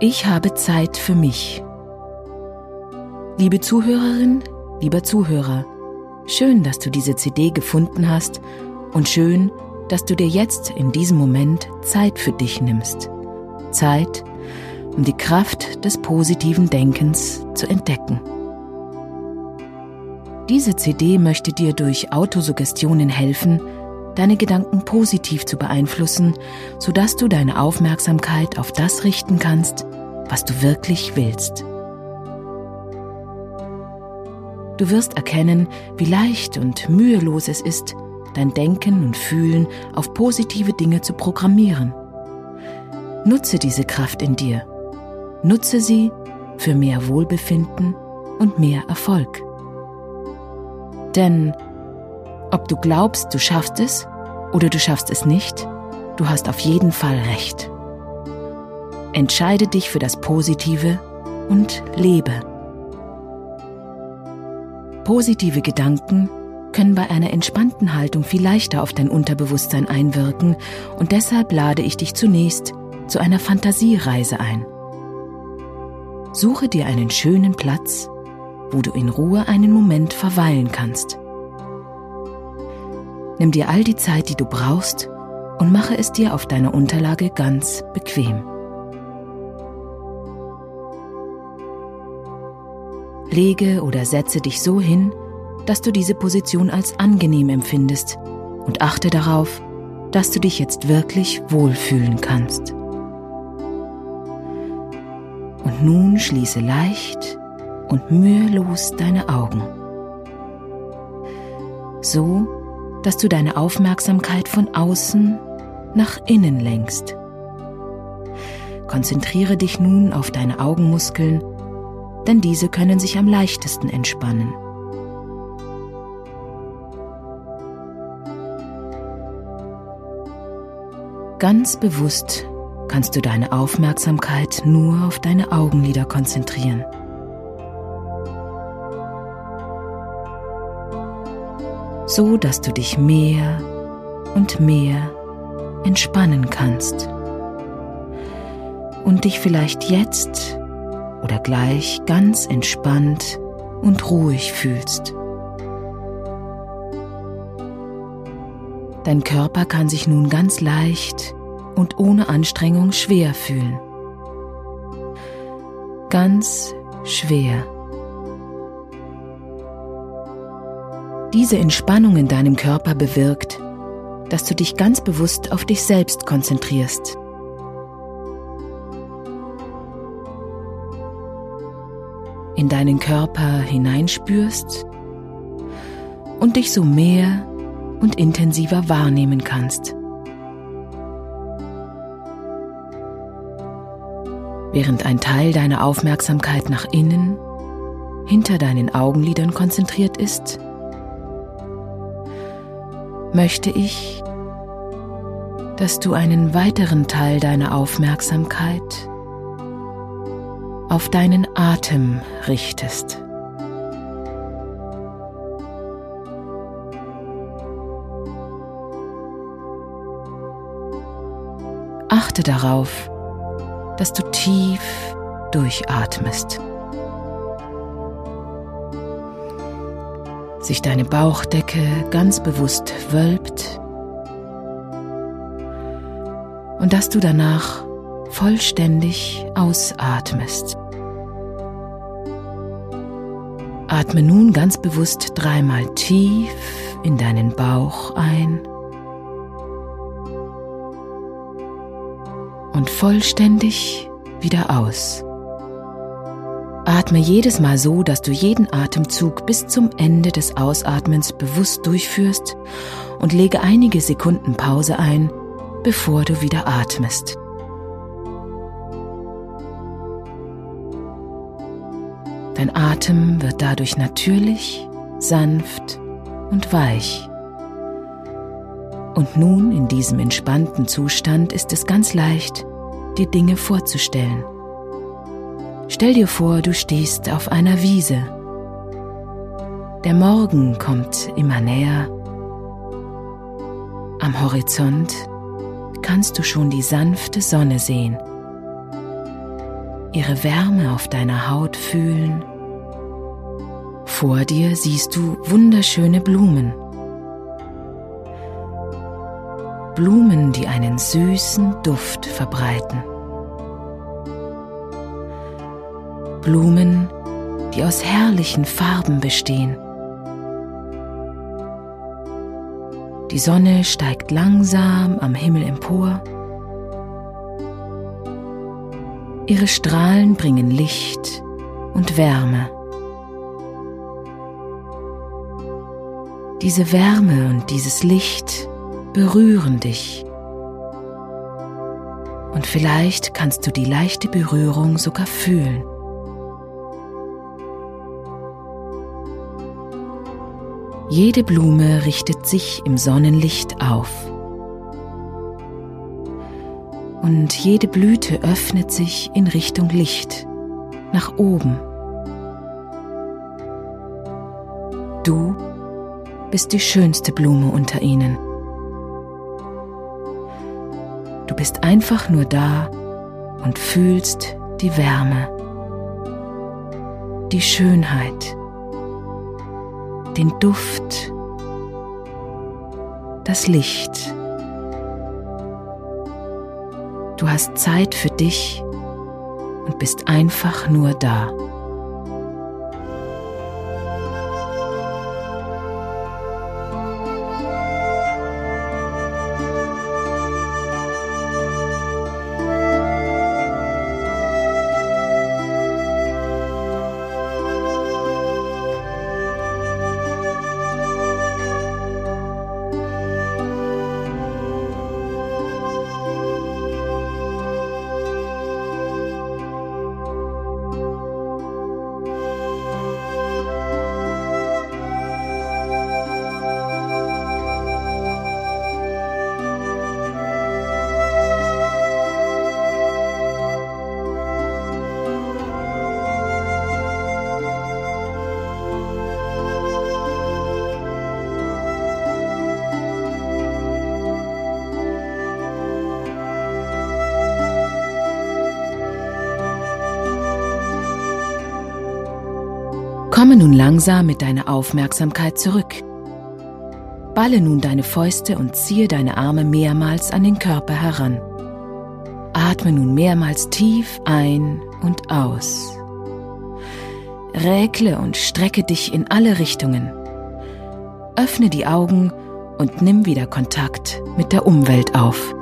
Ich habe Zeit für mich. Liebe Zuhörerin, lieber Zuhörer, schön, dass du diese CD gefunden hast und schön, dass du dir jetzt in diesem Moment Zeit für dich nimmst. Zeit, um die Kraft des positiven Denkens zu entdecken. Diese CD möchte dir durch Autosuggestionen helfen, deine Gedanken positiv zu beeinflussen, sodass du deine Aufmerksamkeit auf das richten kannst, was du wirklich willst. Du wirst erkennen, wie leicht und mühelos es ist, dein Denken und Fühlen auf positive Dinge zu programmieren. Nutze diese Kraft in dir. Nutze sie für mehr Wohlbefinden und mehr Erfolg. Denn ob du glaubst, du schaffst es oder du schaffst es nicht, du hast auf jeden Fall recht. Entscheide dich für das Positive und lebe. Positive Gedanken können bei einer entspannten Haltung viel leichter auf dein Unterbewusstsein einwirken und deshalb lade ich dich zunächst zu einer Fantasiereise ein. Suche dir einen schönen Platz, wo du in Ruhe einen Moment verweilen kannst. Nimm dir all die Zeit, die du brauchst, und mache es dir auf deiner Unterlage ganz bequem. Lege oder setze dich so hin, dass du diese Position als angenehm empfindest und achte darauf, dass du dich jetzt wirklich wohlfühlen kannst. Und nun schließe leicht und mühelos deine Augen. So, dass du deine Aufmerksamkeit von außen nach innen lenkst. Konzentriere dich nun auf deine Augenmuskeln, denn diese können sich am leichtesten entspannen. Ganz bewusst kannst du deine Aufmerksamkeit nur auf deine Augenlider konzentrieren. so dass du dich mehr und mehr entspannen kannst und dich vielleicht jetzt oder gleich ganz entspannt und ruhig fühlst. Dein Körper kann sich nun ganz leicht und ohne Anstrengung schwer fühlen. Ganz schwer. Diese Entspannung in deinem Körper bewirkt, dass du dich ganz bewusst auf dich selbst konzentrierst. In deinen Körper hineinspürst und dich so mehr und intensiver wahrnehmen kannst. Während ein Teil deiner Aufmerksamkeit nach innen, hinter deinen Augenlidern konzentriert ist, möchte ich, dass du einen weiteren Teil deiner Aufmerksamkeit auf deinen Atem richtest. Achte darauf, dass du tief durchatmest. sich deine Bauchdecke ganz bewusst wölbt und dass du danach vollständig ausatmest. Atme nun ganz bewusst dreimal tief in deinen Bauch ein und vollständig wieder aus. Atme jedes Mal so, dass du jeden Atemzug bis zum Ende des Ausatmens bewusst durchführst und lege einige Sekunden Pause ein, bevor du wieder atmest. Dein Atem wird dadurch natürlich, sanft und weich. Und nun in diesem entspannten Zustand ist es ganz leicht, dir Dinge vorzustellen. Stell dir vor, du stehst auf einer Wiese. Der Morgen kommt immer näher. Am Horizont kannst du schon die sanfte Sonne sehen. Ihre Wärme auf deiner Haut fühlen. Vor dir siehst du wunderschöne Blumen. Blumen, die einen süßen Duft verbreiten. Blumen, die aus herrlichen Farben bestehen. Die Sonne steigt langsam am Himmel empor. Ihre Strahlen bringen Licht und Wärme. Diese Wärme und dieses Licht berühren dich. Und vielleicht kannst du die leichte Berührung sogar fühlen. Jede Blume richtet sich im Sonnenlicht auf. Und jede Blüte öffnet sich in Richtung Licht, nach oben. Du bist die schönste Blume unter ihnen. Du bist einfach nur da und fühlst die Wärme, die Schönheit den Duft, das Licht. Du hast Zeit für dich und bist einfach nur da. Komme nun langsam mit deiner Aufmerksamkeit zurück. Balle nun deine Fäuste und ziehe deine Arme mehrmals an den Körper heran. Atme nun mehrmals tief ein und aus. Räkle und strecke dich in alle Richtungen. Öffne die Augen und nimm wieder Kontakt mit der Umwelt auf.